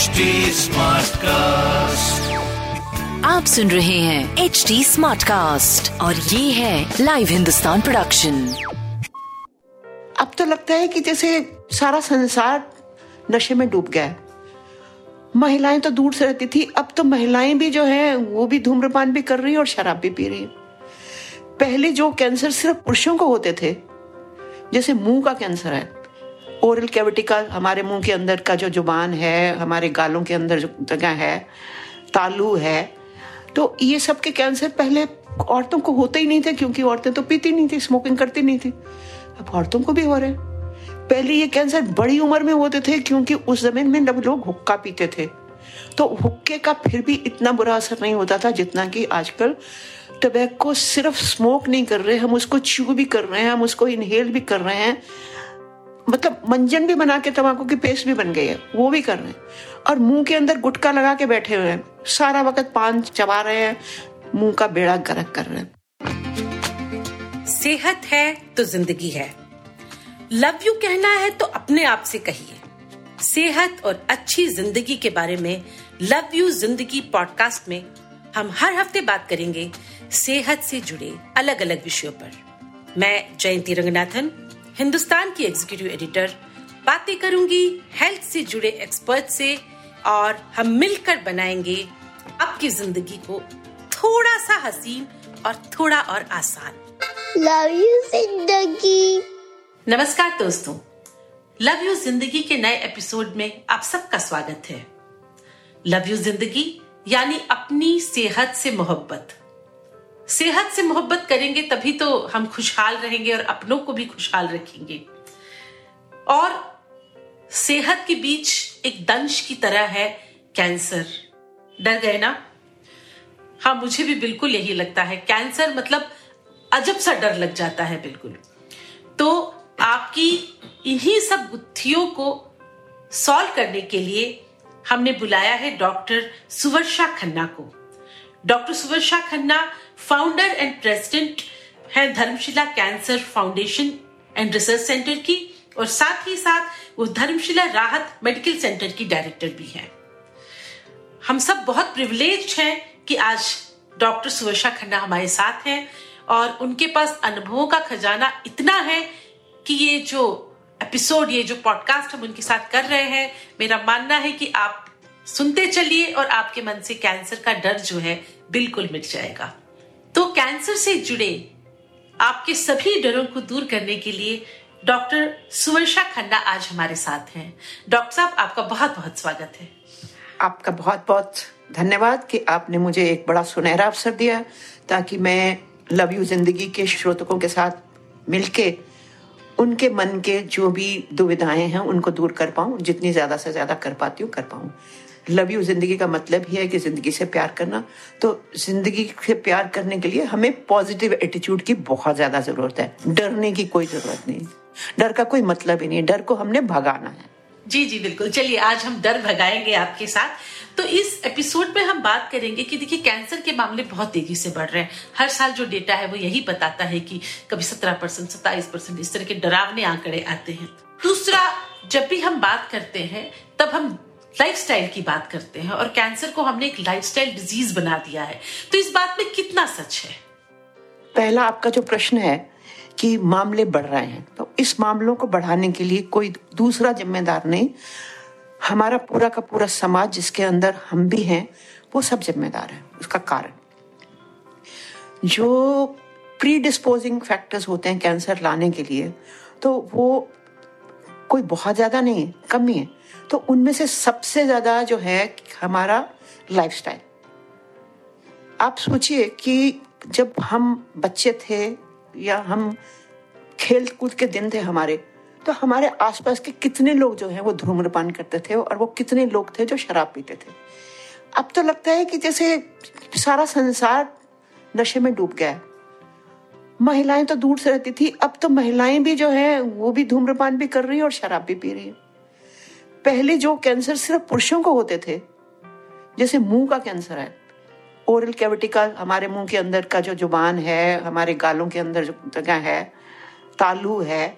HD Smartcast. आप सुन रहे हैं एच डी स्मार्ट कास्ट और ये है लाइव हिंदुस्तान प्रोडक्शन अब तो लगता है कि जैसे सारा संसार नशे में डूब गया है। महिलाएँ तो दूर से रहती थी अब तो महिलाएँ भी जो है वो भी धूम्रपान भी कर रही है और शराब भी पी रही है। पहले जो कैंसर सिर्फ़ पुरुषों को होते थे जैसे मुँह का कैंसर है ओरल कैविटी का, हमारे मुँह के अंदर का जो ज़ुबान है, हमारे गालों के अंदर जो जगह है, तालू है तो ये सब के कैंसर पहले औरतों को होते ही नहीं थे, क्योंकि औरतें तो पीती नहीं थी स्मोकिंग करती नहीं थी। अब औरतों को भी हो रहे हैं। पहले ये कैंसर बड़ी उम्र में होते थे, क्योंकि उस ज़मीन में जब लोग हुक्का पीते थे। तो हुक्के का फिर भी इतना बुरा असर नहीं होता था, जितना कि आजकल टबैको सिर्फ़ स्मोक नहीं कर रहे, हम उसको च्यू भी कर रहे हैं, हम उसको इनहेल भी कर रहे हैं। मतलब मंजन भी बना के तंबाकू की पेस्ट भी बन गई है, वो भी कर रहे हैं। और मुँह के अंदर गुटका लगा के बैठे हुए हैं। सारा वक्त पान चबा रहे हैं, मुँह का बेड़ा गर्क कर रहे हैं। सेहत है तो ज़िंदगी है। लव यू कहना है तो अपने आप से कहिए। सेहत और अच्छी ज़िंदगी के बारे में लव यू ज़िंदगी पॉडकास्ट में हम हर हफ़्ते बात करेंगे। सेहत से जुड़े अलग अलग विषयों पर। मैं जयंती रंगनाथन हिंदुस्तान की एग्जीक्यूटिव एडिटर बातें करूँगी हेल्थ से जुड़े एक्सपर्ट से और हम मिलकर बनाएँगे आपकी ज़िंदगी को थोड़ा सा हसीन और थोड़ा और आसान। लव यू ज़िंदगी। नमस्कार दोस्तों। लव यू ज़िंदगी के नए एपिसोड में आप सबका स्वागत है। लव यू ज़िंदगी यानी अपनी सेहत से मोहब्बत। सेहत से मोहब्बत करेंगे, तभी तो हम खुशहाल रहेंगे और अपनों को भी खुशहाल रखेंगे। और सेहत के बीच एक दंश की तरह है कैंसर। डर गए ना? हाँ मुझे भी बिल्कुल यही लगता है। कैंसर मतलब अजब सा डर लग जाता है, बिल्कुल। तो आपकी इन्हीं सब गुत्थियों को सॉल्व करने के लिए हमने बुलाया है डॉक्टर सुवर्षा खन्ना को। Doctor Suvarsha Khanna founder and president है Dharamshila cancer foundation and research centre की और साथ ही साथ वो धर्मशिला राहत मेडिकल सेंटर की डायरेक्टर भी हैं। हम सब बहुत प्रिविलेज हैं कि आज डॉक्टर सुवर्षा खन्ना हमारे साथ हैं और उनके पास अनुभवों का खजाना इतना है कि ये जो एपिसोड ये जो पॉडकास्ट हम उनके साथ कर रहे हैं, मेरा मानना है कि आप सुनते चलिए और आपके मन से कैंसर का डर जो है बिल्कुल मिट जाएगा। तो कैंसर से जुड़े आपके सभी डरों को दूर करने के लिए डॉक्टर सुवर्षा खन्ना आज हमारे साथ हैं। डॉक्टर साहब, आपका बहुत बहुत स्वागत है। आपका बहुत बहुत धन्यवाद कि आपने मुझे एक बड़ा सुनहरा अवसर दिया ताकि मैं लव यू ज़िंदगी के श्रोतकों के साथ मिलके उनके मन के जो भी दुविधाएँ हैं, उनको दूर कर पाऊँ। जितनी ज़्यादा से ज़्यादा कर पाती हूँ, कर पाऊँ। लव यू ज़िंदगी का मतलब ही है कि ज़िंदगी से प्यार करना। तो ज़िंदगी से प्यार करने के लिए हमें पॉजिटिव एटीट्यूड की बहुत ज़्यादा ज़रूरत है। डरने की कोई ज़रूरत नहीं। डर का कोई मतलब ही नहीं। डर को हमने भगाना है। जी जी, बिल्कुल। चलिए, आज हम डर भगाएँगे आपके साथ। तो इस एपिसोड में हम बात करेंगे कि देखिए, कैंसर के मामले बहुत तेज़ी से बढ़ रहे हैं। हर साल जो डेटा है, वो यही बताता है कि कभी सत्रह परसेंट, सत्ताईस परसेंट इस तरह के डरावने आंकड़े आते हैं। दूसरा, जब भी हम बात करते हैं, तब हम लाइफस्टाइल की बात करते हैं और कैंसर को हमने एक लाइफस्टाइल डिज़ीज़ बना दिया है। तो इस बात में कितना सच है? पहला आपका जो प्रश्न है कि मामले बढ़ रहे हैं। तो इस मामलों को बढ़ाने के लिए कोई दूसरा जिम्मेदार नहीं। हमारा पूरा का पूरा समाज जिसके अंदर हम भी हैं, वो सब जिम्मेदार है। उसका कारण। जो प्री डिस्पोजिंग फैक्टर्स होते हैं कैंसर लाने के लिए तो वो कोई बहुत ज़्यादा नहीं है कम ही है। तो उनमें से सबसे ज़्यादा जो है हमारा लाइफस्टाइल आप सोचिए कि जब हम बच्चे थे या हम खेल कूद के दिन थे हमारे तो हमारे आसपास के कितने लोग जो हैं वो धूम्रपान करते थे और वो कितने लोग थे जो शराब पीते थे। अब तो लगता है कि जैसे सारा संसार नशे में डूब गया है। महिलाएँ तो दूर से रहती थी, अब तो महिलाएँ भी जो है वो भी धूम्रपान भी कर रही है और शराब भी पी रही है। पहले जो कैंसर सिर्फ़ पुरुषों को होते थे, जैसे मुँह का कैंसर है ओरल कैविटी का हमारे मुँह के अंदर का जो ज़ुबान है, हमारे गालों के अंदर जो जगह है, तालू है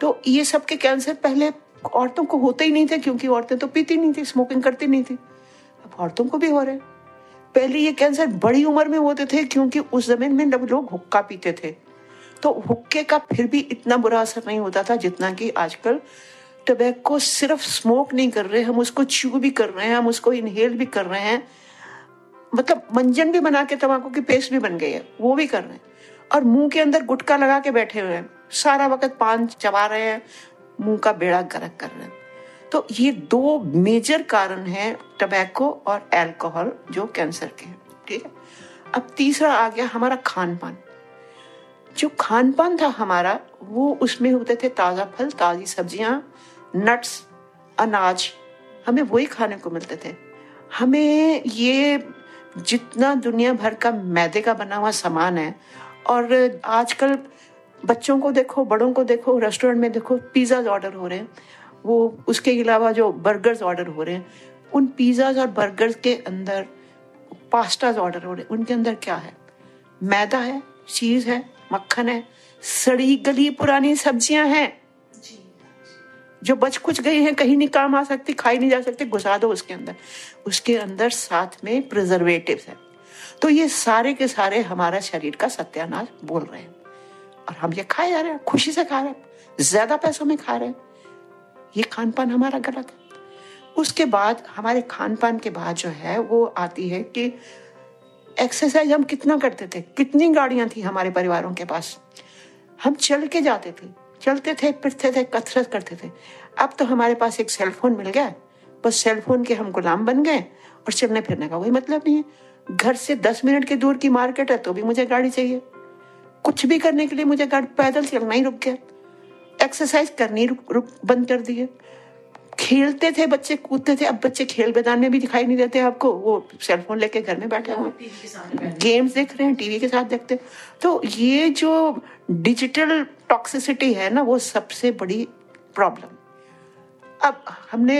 तो ये सब के कैंसर पहले औरतों को होते ही नहीं थे, क्योंकि औरतें तो पीती नहीं थी स्मोकिंग करती नहीं थी। अब औरतों को भी हो रहे पहले ये कैंसर बड़ी उम्र में होते थे, क्योंकि उस ज़मीन में लोग हुक्का पीते थे तो हुक्के का फिर भी इतना बुरा असर नहीं होता था, जितना कि आजकल टबैको सिर्फ़ स्मोक नहीं कर रहे, हम उसको च्यू भी कर रहे हैं, हम उसको इनहेल भी कर रहे हैं। मतलब मंजन भी बना के तम्बाकू की पेस्ट भी बन गई है, वो भी कर रहे हैं। और मुँह के अंदर गुटका लगा के बैठे हुए हैं। सारा वक्त पान चबा रहे हैं, मुँह का बेड़ा गर्क कर रहे हैं। तो ये दो मेजर कारण हैं टबैको और अल्कोहल, जो कैंसर के हैं, ठीक है? अब तीसरा आ गया हमारा खान पान जो खान पान था हमारा, वो उसमें होते थे ताज़ा फल, ताज़ी सब्ज़ियाँ नट्स अनाज, हमें वही खाने को मिलते थे। हमें ये जितना दुनिया भर का मैदे का बना हुआ सामान है, और आजकल बच्चों को देखो, बड़ों को देखो, रेस्टोरेंट में देखो पिज़्ज़ा ऑर्डर हो रहे हैं। वो, उसके अलावा जो बर्गर्स ऑर्डर हो रहे हैं, उन पिज़्ज़ाज और बर्गर्स के अंदर पास्ताज ऑर्डर हो रहे हैं। उनके अंदर क्या है? मैदा है, चीज़ है, मक्खन है, सड़ी गली पुरानी सब्ज़ियाँ हैं। जो बच कुछ गई हैं, कहीं नहीं काम आ सकती, खाई नहीं जा सकती, घुसा दो उसके अंदर। उसके अंदर साथ में प्रिजर्वेटिव है। तो ये सारे के सारे हमारा शरीर का सत्यानाश बोल रहे हैं। और हम ये खाए जा रहे हैं, खुशी से खा रहे हैं, ज़्यादा पैसों में खा रहे हैं। ये खान पान हमारा गलत है। उसके बाद, हमारे खान पान के बाद जो है, वो आती है कि एक्सरसाइज हम कितना करते थे? कितनी गाड़ियाँ थी हमारे परिवारों के पास? हम चल के जाते थे। चलते थे, फिरते थे, कसरत करते थे। अब तो हमारे पास एक सेलफोन मिल गया। बस सेलफोन के हम गुलाम बन गए और चलने फिरने का कोई मतलब नहीं है। घर से दस मिनट की दूर की मार्केट है तो भी मुझे गाड़ी चाहिए। कुछ भी करने के लिए मुझे गाड़ी पैदल चलना ही रुक गया। एक्सरसाइज करनी रुक रुक बंद कर दिए। खेलते थे बच्चे, कूदते थे। अब बच्चे खेल मैदान में भी दिखाई नहीं देते आपको। वो सेलफोन लेके घर में बैठे हुए। गेम्स देख रहे हैं टीवी के साथ देखते तो ये जो डिजिटल टॉक्सिसिटी है ना, वो सबसे बड़ी प्रॉब्लम अब हमने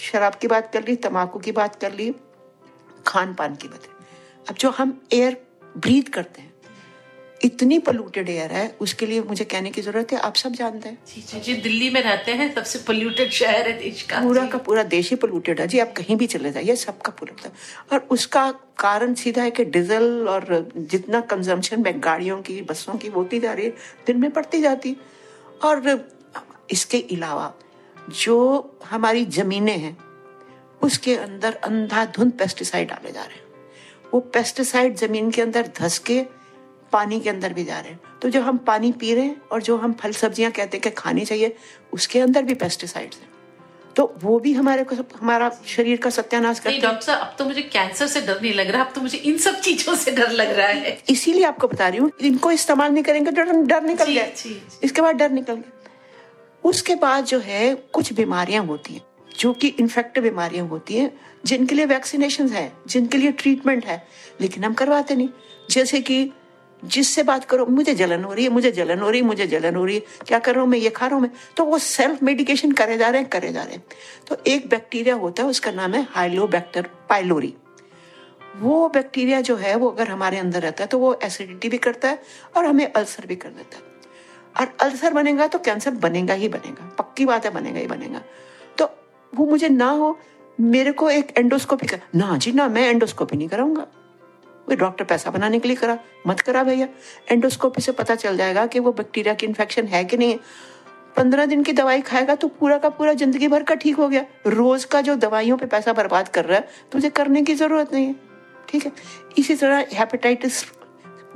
शराब की बात कर ली तम्बाकू की बात कर ली खान पान की बात। अब जो हम एयर ब्रीथ करते हैं इतनी पोल्यूटेड एयर है उसके लिए मुझे कहने की ज़रूरत है आप सब जानते हैं। जी जी जी दिल्ली में रहते हैं सबसे पोल्यूटेड शहर है देश का। पूरा का पूरा देश ही पोल्यूटेड है। जी आप कहीं भी चले जाइए सबका पोल्यूटेड और उसका कारण सीधा है कि डीजल और जितना कंजम्पशन में गाड़ियों की बसों की होती जा रही है दिन में बढ़ती जाती। और इसके अलावा जो हमारी जमीनें हैं उसके अंदर अंधाधुंध पेस्टिसाइड डाले जा रहे हैं। वो पेस्टिसाइड ज़मीन के अंदर धस के पानी के अंदर भी जा रहे हैं। तो जो हम पानी पी रहे हैं और जो हम फल सब्ज़ियाँ कहते हैं कि खानी चाहिए उसके अंदर भी पेस्टिसाइड्स हैं। तो वो भी हमारे को हमारा शरीर का सत्यानाश करते हैं। डॉक्टर साहब अब तो मुझे कैंसर से डर नहीं लग रहा अब तो मुझे इन सब चीज़ों से डर लग रहा है। इसीलिए आपको बता रही हूँ इनको इस्तेमाल नहीं करेंगे तो डर निकल गया। इसके बाद डर निकल गया। उसके बाद जो है कुछ बीमारियाँ होती हैं जो कि इन्फेक्टिव बीमारियाँ होती हैं जिनके लिए वैक्सीनेशन है जिनके लिए ट्रीटमेंट है। लेकिन हम करवाते नहीं। जैसे कि जिससे बात करो, मुझे जलन हो रही है, मुझे जलन हो रही है, मुझे जलन हो रही है। क्या कर रहा हूँ मैं? ये खा रहा हूँ मैं? तो वो सेल्फ मेडिकेशन करे जा रहे हैं, करे जा रहे हैं। तो एक बैक्टीरिया होता है, उसका नाम है हाइलोबैक्टर पाइलोरी वो बैक्टीरिया जो है, वो अगर हमारे अंदर रहता है तो वो एसिडिटी भी करता है और हमें अल्सर भी कर देता है। और अल्सर बनेगा तो कैंसर बनेगा ही बनेगा। पक्की बात है, बनेगा ही बनेगा। तो वो मुझे ना हो, मेरे को एक एंडोस्कोपी कर ना जी, ना, मैं एंडोस्कोपी नहीं कराऊँगा। वो डॉक्टर पैसा बनाने के लिए करा? मत करा भैया। एंडोस्कोपी से पता चल जाएगा कि वो बैक्टीरिया की इन्फेक्शन है कि नहीं है। पंद्रह दिन की दवाई खाएगा तो पूरा का पूरा ज़िंदगी भर का ठीक हो गया। रोज का जो दवाइयों पे पैसा बर्बाद कर रहा है तुझे करने की ज़रूरत नहीं है। ठीक है? इसी तरह हेपेटाइटिस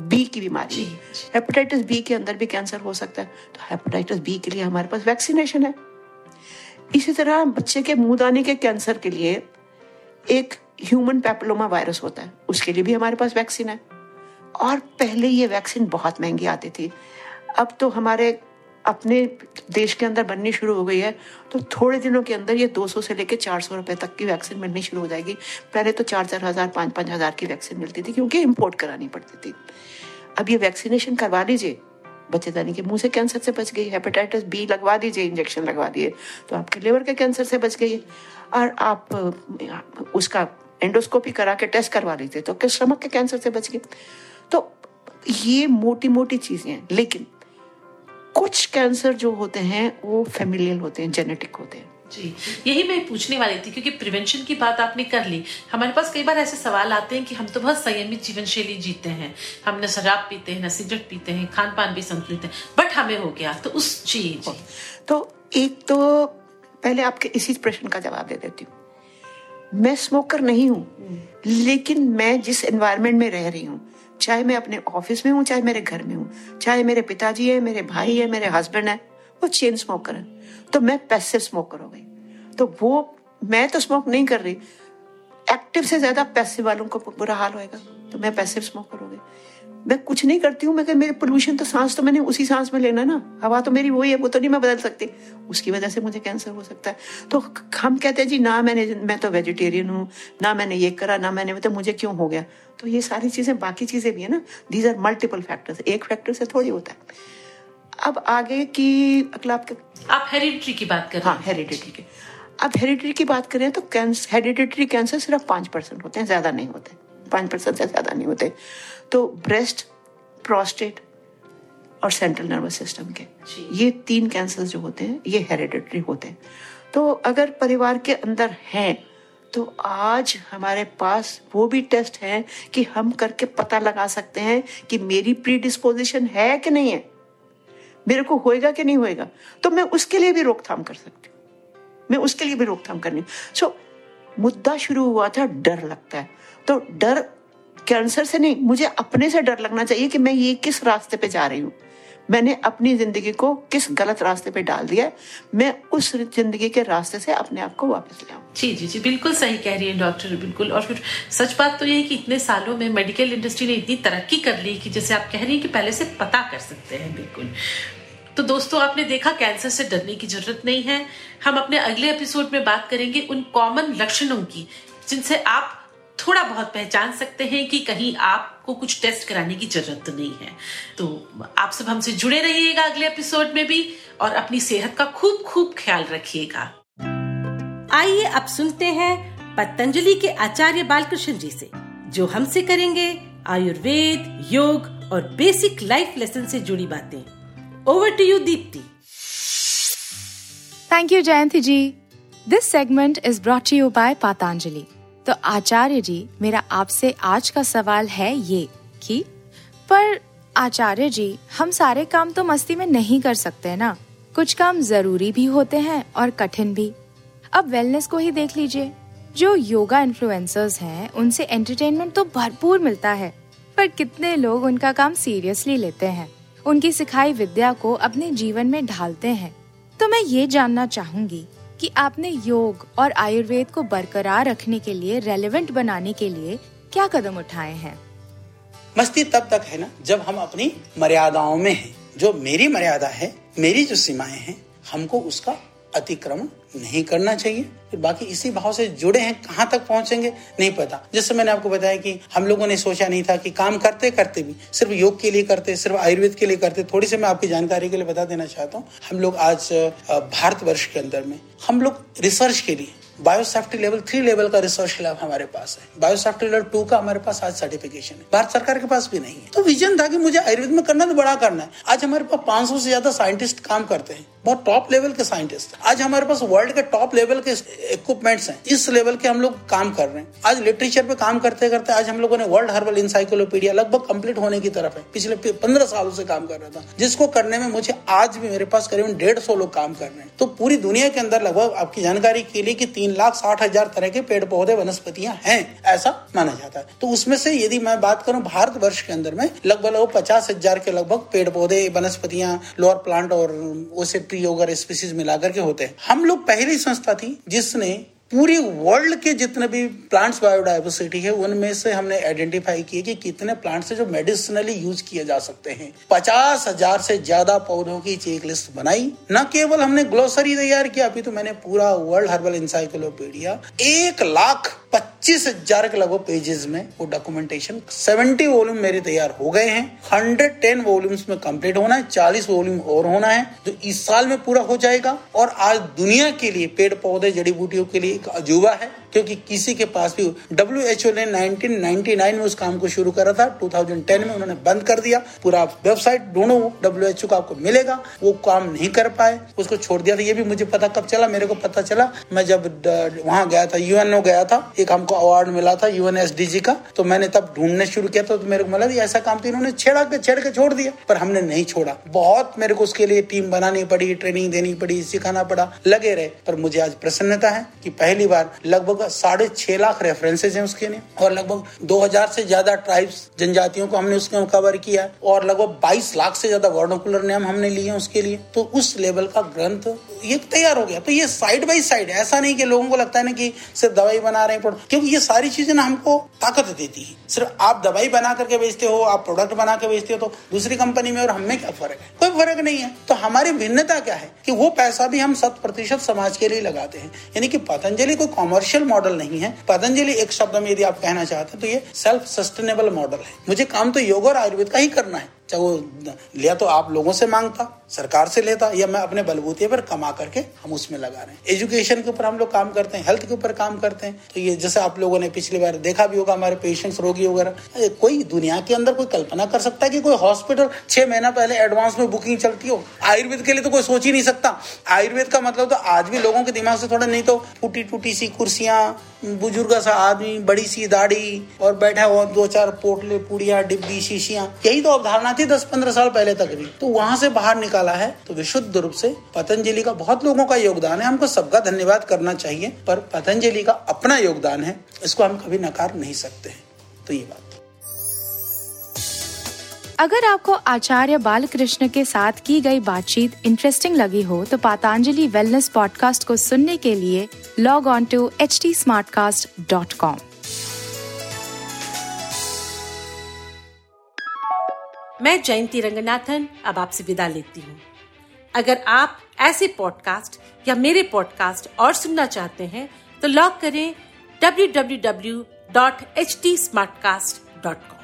बी की बीमारी। हेपेटाइटिस बी के अंदर भी कैंसर हो सकता है। तो हेपेटाइटिस बी के लिए हमारे पास वैक्सीनेशन है। इसी तरह बच्चे के मुँह दाने के कैंसर के लिए एक ह्यूमन पैप्लोमा वायरस होता है, उसके लिए भी हमारे पास वैक्सीन है। और पहले ये वैक्सीन बहुत महँगी आती थी। अब तो हमारे अपने देश के अंदर बननी शुरू हो गई है तो थोड़े दिनों के अंदर ये 200 से लेकर 400 रुपए तक की वैक्सीन मिलनी शुरू हो जाएगी। पहले तो चार चार हज़ार, पाँच पाँच हज़ार की वैक्सीन मिलती थी, क्योंकि इम्पोर्ट करानी पड़ती थी। अब ये वैक्सीनेशन करवा लीजिए बच्चेदानी के मुँह से कैंसर से बच गई हेपेटाइटिस बी लगवा दीजिए इंजेक्शन लगवा दिए तो आपके लिवर के कैंसर से बच गई। और आप, उसका एंडोस्कोपी करा के टेस्ट करवा ली थी तो किस स्टमक के कैंसर से बच गए तो ये मोटी मोटी चीज़ें हैं लेकिन कुछ कैंसर जो होते हैं वो फेमिलियल होते हैं जेनेटिक होते हैं। जी यही मैं पूछने वाली थी क्योंकि प्रिवेंशन की बात आपने कर ली। हमारे पास कई बार ऐसे सवाल आते हैं कि हम तो बहुत संयमित जीवन शैली जीते हैं। हम न शराब पीते हैं न सिगरेट पीते हैं खान पान भी संतुलित है बट हमें हो गया तो उस चीज़। तो एक तो पहले आपके इसी प्रश्न का जवाब दे देती हूँ। मैं स्मोकर नहीं हूँ। लेकिन मैं जिस एनवायरमेंट में रह रही हूँ, चाहे मैं अपने ऑफ़िस में हूँ, चाहे मेरे घर में हूँ, चाहे मेरे पिताजी है, मेरे भाई है, मेरे हस्बैंड है, वो चेन स्मोकर है। तो मैं पैसिव स्मोकर हो गई। तो वो, मैं तो स्मोक नहीं कर रही। एक्टिव से ज़्यादा पैसिव वालों को बुरा हाल होएगा। तो मैं पैसिव स्मोकर हो गई। मैं कुछ नहीं करती हूँ मैं मेरे पोल्यूशन तो सांस तो मैंने उसी सांस में लेना ना। हवा तो मेरी वही है वो तो नहीं मैं बदल सकती। उसकी वजह से मुझे कैंसर हो सकता है। तो हम कहते हैं जी ना मैंने मैं तो वेजिटेरियन हूँ ना मैंने ये करा ना मैंने तो मुझे क्यों हो गया? तो ये सारी चीज़ें बाकी चीज़ें भी है ना। दीज आर मल्टीपल फैक्टर्स एक फैक्टर से थोड़ी होता है। अब आगे की अगला आपके आप हेरिडिटी की बात कर हाँ हेरिडिटी की। अब हेरिडिटी की बात करें तो हेरिडिटरी कैंसर सिर्फ़ पाँच परसेंट होते हैं ज़्यादा नहीं होते। पाँच परसेंट से ज़्यादा नहीं होते। तो ब्रेस्ट प्रोस्टेट और सेंट्रल नर्वस सिस्टम के। ये तीन कैंसर जो होते हैं ये हेरिडिटरी होते हैं। तो अगर परिवार के अंदर हैं तो आज हमारे पास वो भी टेस्ट है कि हम करके पता लगा सकते हैं कि मेरी प्री डिस्पोजिशन है कि नहीं है। मेरे को होएगा कि नहीं होएगा? तो मैं उसके लिए भी रोकथाम कर सकती हूँ। मैं उसके लिए भी रोकथाम करनी। सो so, मुद्दा शुरू हुआ था डर लगता है। तो डर कैंसर से नहीं, मुझे अपने से डर लगना चाहिए कि मैं ये किस रास्ते पे जा रही हूँ। मैंने अपनी ज़िंदगी को किस गलत रास्ते पे डाल दिया मैं उस ज़िंदगी के रास्ते से अपने आप को वापस ले आऊँ। जी जी जी, बिल्कुल सही कह रही है डॉक्टर, बिल्कुल। और फिर सच बात तो ये है कि इतने सालों में मेडिकल इंडस्ट्री ने इतनी तरक्की कर ली कि जैसे आप कह रही हैं कि पहले से पता कर सकते हैं, बिल्कुल। तो दोस्तों, आपने देखा कैंसर से डरने की ज़रूरत नहीं है। हम अपने अगले एपिसोड में बात करेंगे उन कॉमन लक्षणों की जिनसे आप थोड़ा बहुत पहचान सकते हैं कि कहीं आपको कुछ टेस्ट कराने की ज़रूरत तो नहीं है। तो आप सब हमसे जुड़े रहिएगा अगले एपिसोड में भी और अपनी सेहत का खूब खूब ख्याल रखिएगा। आइए अब सुनते हैं पतंजलि के आचार्य बालकृष्ण जी से, जो हमसे करेंगे आयुर्वेद, योग और बेसिक लाइफ लेसन से जुड़ी बातें। Over to you Deepti thank you Jayanti ji this segment is brought you by Patanjali तो आचार्य जी, मेरा आपसे आज का सवाल है ये कि, पर आचार्य जी, हम सारे काम तो मस्ती में नहीं कर सकते ना? कुछ काम ज़रूरी भी होते हैं और कठिन भी। अब वेलनेस को ही देख लीजिए। जो योगा इन्फ्लुएंसर्स हैं, उनसे एंटरटेनमेंट तो भरपूर मिलता है, पर कितने लोग उनका काम सीरियसली लेते हैं? उनकी सिखाई विद्या को अपने जीवन में ढालते हैं। तो मैं ये जानना चाहूँगी कि आपने योग और आयुर्वेद को बरकरार रखने के लिए रेलेवेंट बनाने के लिए क्या कदम उठाए हैं? मस्ती तब तक है ना, जब हम अपनी मर्यादाओं में हैं। जो मेरी मर्यादा है, मेरी जो सीमाएँ हैं, हमको उसका अतिक्रमण नहीं करना चाहिए। फिर बाकी इसी भाव से जुड़े हैं, कहाँ तक पहुँचेंगे, नहीं पता। जैसे मैंने आपको बताया कि हम लोगों ने सोचा नहीं था कि काम करते करते भी, सिर्फ़ योग के लिए करते, सिर्फ़ आयुर्वेद के लिए करते, थोड़ी सी मैं आपकी जानकारी के लिए बता देना चाहता हूँ। हम लोग आज भारतवर्ष के अंदर में, हम लोग रिसर्च के लिए बायोसेफ्टी लेवल थ्री लेवल का रिसर्च लैब हमारे पास है। बायोसेफ्टी लेवल टू का हमारे पास आज सर्टिफिकेशन है। भारत सरकार के पास भी नहीं है। तो विजन था कि मुझे आयुर्वेद में करना तो बड़ा करना है। आज हमारे पास 500 से ज़्यादा साइंटिस्ट काम करते हैं। बहुत टॉप लेवल के साइंटिस्ट आज हमारे पास वर्ल्ड के टॉप लेवल के इक्विपमेंट्स हैं। इस लेवल के हम लोग काम कर रहे हैं। आज लिटरेचर पे काम करते करते आज हम लोगों ने वर्ल्ड हर्बल इंसाइक्लोपीडिया लगभग कंप्लीट होने की तरफ़ है। पिछले पंद्रह सालों से काम कर रहा था। जिसको करने में मुझे आज भी मेरे पास करीबन डेढ़ सौ लोग काम कर रहे हैं। तो पूरी दुनिया के अंदर लगभग आपकी जानकारी के लिए कि तीन लाख साठ हज़ार तरह के पेड़ पौधे वनस्पतियाँ हैं, ऐसा माना जाता है। तो उसमें से यदि मैं बात करूँ भारत वर्ष के अंदर में, लगभग लगभग पचास हज़ार के लगभग पेड़ पौधे, वनस्पतियाँ, लोअर प्लांट और उसे ट्री वगैरह स्पीसीज मिलाकर के होते हैं। हम लोग पहली संस्था थी जिसने पूरी वर्ल्ड के जितने भी प्लांट्स बायोडाइवर्सिटी है, उनमें से हमने आइडेंटिफाई किए कि कितने प्लांट्स है जो मेडिसिनली यूज़ किए जा सकते हैं। पचास हज़ार से ज़्यादा पौधों की चेक लिस्ट बनाई। न केवल हमने ग्लोसरी तैयार किया, अभी तो मैंने पूरा वर्ल्ड हर्बल इंसाइक्लोपीडिया एक लाख पच्चीस हज़ार के लगभग पेजेस में वो डॉक्यूमेंटेशन सेवेंटी वॉल्यूम मेरे तैयार हो गए हैं। हंड्रेड टेन वॉल्यूम्स में कंप्लीट होना है, चालीस वॉल्यूम और होना है, जो इस साल में पूरा हो जाएगा। और आज दुनिया के लिए, पेड़ पौधे, जड़ी बूटियों के लिए एक अजूबा है। क्योंकि किसी के पास भी डब्ल्यू एच ओ ने 1999 में उस काम को शुरू करा था। 2010 में उन्होंने बंद कर दिया। पूरा वेबसाइट ढूंढो डब्ल्यू एच ओ का आपको मिलेगा। वो काम नहीं कर पाए। उसको छोड़ दिया था। ये भी मुझे पता कब चला? मेरे को पता चला। मैं जब वहाँ गया था यूएनओ गया था। एक हमको अवार्ड मिला था यूएनएसडीजी का। तो मैंने तब ढूँढने शुरू किया था। तो मेरे को मिला ऐसा काम तो इन्होंने छेड़ा के, छेड़ के छोड़ दिया। पर हमने नहीं छोड़ा। बहुत मेरे को उसके लिए टीम बनानी पड़ी ट्रेनिंग देनी पड़ी, सिखाना पड़ा। लगे रहे। पर मुझे आज प्रसन्नता है कि पहली बार लगभग साढ़े छह लाख रेफरेंसेज हैं उसके लिए, और लगभग दो हज़ार से ज़्यादा ट्राइब्स जनजातियों को हमने उसके कवर किया और लगभग बाईस लाख से ज़्यादा वर्णोकुलर नेम हमने लिए उसके लिए। तो उस लेवल का ग्रंथ ये तैयार हो गया। तो ये साइड बाई साइड ऐसा नहीं कि लोगों को लगता है ना कि सिर्फ़ दवाई बना रहे हैं क्योंकि ये सारी चीज़ें ना हमको ताकत देती है। सिर्फ़ आप दवाई बना करके बेचते हो, आप प्रोडक्ट बना के बेचते हो तो दूसरी कंपनी में और हमें क्या फ़र्क है? कोई फ़र्क नहीं है। तो हमारी भिन्नता क्या है? कि वो पैसा भी हम शत प्रतिशत समाज के लिए लगाते हैं। यानी कि पतंजलि कोई कॉमर्शियल मॉडल नहीं है। पतंजलि एक शब्द में यदि आप कहना चाहते हैं तो ये सेल्फ सस्टेनेबल मॉडल है। मुझे काम तो योग और आयुर्वेद का ही करना है। चाहे वो लिया तो आप लोगों से माँगता, सरकार से लेता, या मैं अपने बलबूते पर कमा करके हम उसमें लगा रहे हैं। एजुकेशन के ऊपर हम लोग काम करते हैं हेल्थ के ऊपर काम करते हैं। तो ये जैसे आप लोगों ने पिछली बार देखा भी होगा हमारे पेशेंट्स रोगी वगैरह कोई दुनिया के अंदर कोई कल्पना कर सकता है कि कोई हॉस्पिटल छह महीना पहले एडवांस में बुकिंग चलती हो? आयुर्वेद के लिए तो कोई सोच ही नहीं सकता। आयुर्वेद का मतलब तो आज भी लोगों के दिमाग से थोड़ा नहीं तो टूटी टूटी सी कुर्सियाँ बुज़ुर्ग सा आदमी, बड़ी सी दाढ़ी और बैठा हुआ दो चार पोटले, पुड़िया, डिब्बी, शीशियाँ। यही तो अवधारणा थी दस पंद्रह साल पहले तक भी। तो वहाँ से बाहर निकाला है तो विशुद्ध रूप से पतंजलि का बहुत लोगों का योगदान है। हमको सबका धन्यवाद करना चाहिए, पर पतंजलि का अपना योगदान है, इसको हम कभी नकार नहीं सकते हैं। तो ये बात। अगर आपको आचार्य बालकृष्ण के साथ की गई बातचीत इंटरेस्टिंग लगी हो तो पातांजलि वेलनेस पॉडकास्ट को सुनने के लिए log on to H T मैं जयंती रंगनाथन, अब आपसे विदा लेती हूँ। अगर आप ऐसे पॉडकास्ट या मेरे पॉडकास्ट और सुनना चाहते हैं तो लॉग करें www.htsmartcast.com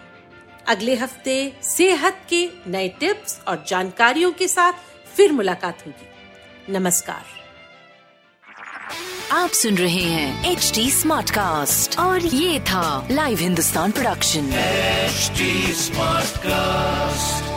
अगले हफ़्ते सेहत के नए टिप्स और जानकारियों के साथ फिर मुलाकात होगी। नमस्कार। आप सुन रहे हैं एच डी स्मार्ट कास्ट और ये था live Hindustan production smart cast